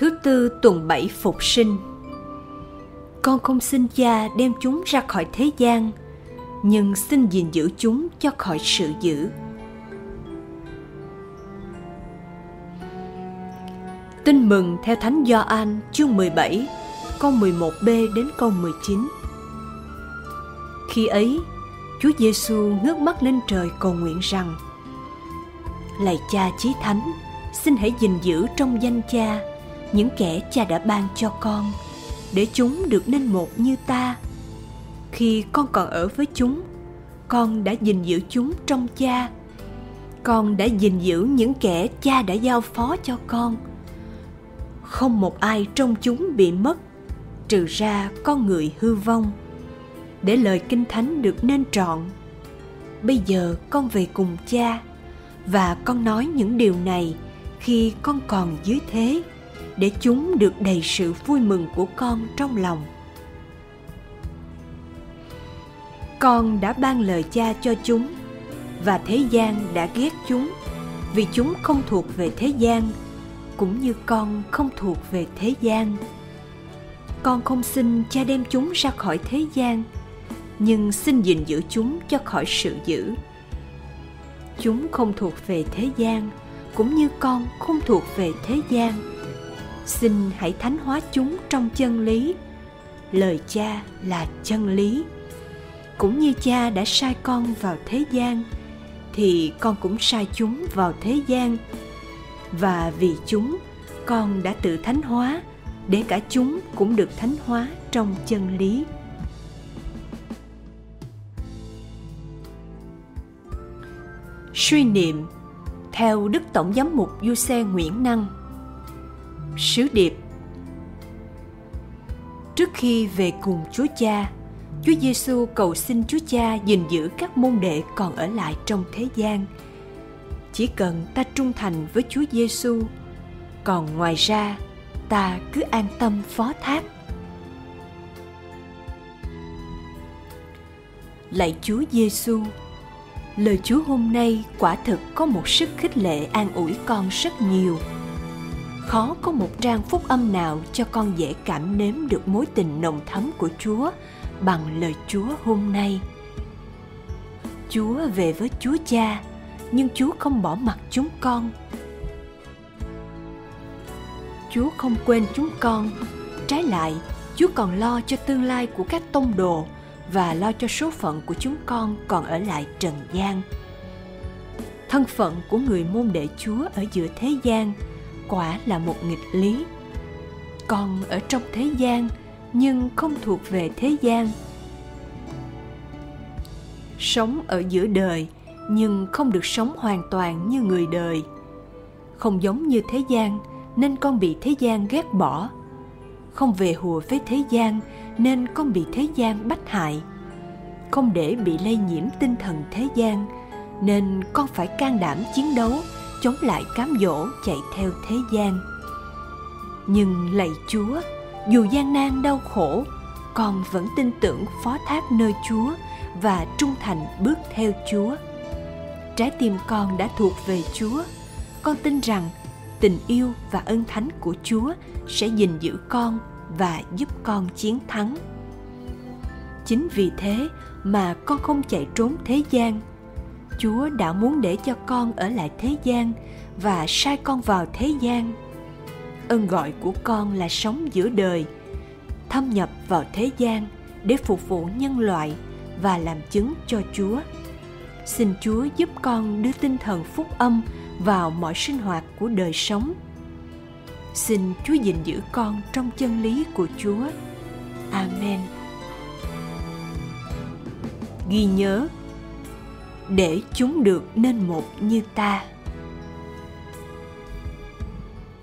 Thứ tư tuần bảy phục sinh. Con không xin cha đem chúng ra khỏi thế gian, Nhưng xin gìn giữ chúng cho khỏi sự dữ. Tin mừng theo Thánh Gioan chương 17 câu 11b đến câu 19 Khi ấy, Chúa Giêsu ngước mắt lên trời cầu nguyện rằng, Lạy cha chí thánh, Xin hãy gìn giữ trong danh cha những kẻ cha đã ban cho con, để chúng được nên một như ta. Khi con còn ở với chúng, con đã gìn giữ chúng trong cha. Con đã gìn giữ những kẻ cha đã giao phó cho con. Không một ai trong chúng bị mất, trừ ra con người hư vong. Để lời kinh thánh được nên trọn, bây giờ con về cùng cha, và con nói những điều này khi con còn dưới thế để chúng được đầy sự vui mừng của con trong lòng. Con đã ban lời cha cho chúng và thế gian đã ghét chúng vì chúng không thuộc về thế gian cũng như con không thuộc về thế gian. Con không xin cha đem chúng ra khỏi thế gian, nhưng xin gìn giữ chúng cho khỏi sự dữ. Chúng không thuộc về thế gian cũng như con không thuộc về thế gian xin hãy thánh hóa chúng trong chân lý. Lời cha là chân lý. Cũng như cha đã sai con vào thế gian, thì con cũng sai chúng vào thế gian. Và vì chúng, con đã tự thánh hóa, để cả chúng cũng được thánh hóa trong chân lý. Suy niệm, theo đức tổng giám mục du xe nguyễn năng sứ điệp. Trước khi về cùng chúa cha, chúa giêsu cầu xin chúa cha gìn giữ các môn đệ còn ở lại trong thế gian. Chỉ cần ta trung thành với chúa giêsu, còn ngoài ra, ta cứ an tâm phó thác. Lạy chúa giêsu, lời chúa hôm nay quả thực có một sức khích lệ an ủi con rất nhiều khó có một trang phúc âm nào cho con dễ cảm nếm được mối tình nồng thắm của chúa bằng lời chúa hôm nay. Chúa về với chúa cha, nhưng chúa không bỏ mặc chúng con. Chúa không quên chúng con. Trái lại, chúa còn lo cho tương lai của các tông đồ và lo cho số phận của chúng con còn ở lại trần gian. Thân phận của người môn đệ chúa ở giữa thế gian quả là một nghịch lý. Con ở trong thế gian, nhưng không thuộc về thế gian. Sống ở giữa đời, nhưng không được sống hoàn toàn như người đời. Không giống như thế gian, nên con bị thế gian ghét bỏ. Không về hùa với thế gian, nên con bị thế gian bắt hại. Không để bị lây nhiễm tinh thần thế gian, nên con phải can đảm chiến đấu chống lại cám dỗ chạy theo thế gian. Nhưng lạy chúa, dù gian nan đau khổ, con vẫn tin tưởng phó thác nơi chúa và trung thành bước theo chúa. Trái tim con đã thuộc về chúa. Con tin rằng tình yêu và ân thánh của chúa sẽ gìn giữ con và giúp con chiến thắng. Chính vì thế mà con không chạy trốn thế gian chúa đã muốn để cho con ở lại thế gian và sai con vào thế gian. Ơn gọi của con là sống giữa đời, thâm nhập vào thế gian để phục vụ nhân loại và làm chứng cho chúa. Xin chúa giúp con đưa tinh thần phúc âm vào mọi sinh hoạt của đời sống. Xin chúa gìn giữ con trong chân lý của chúa. Amen. Ghi nhớ để chúng được nên một như ta.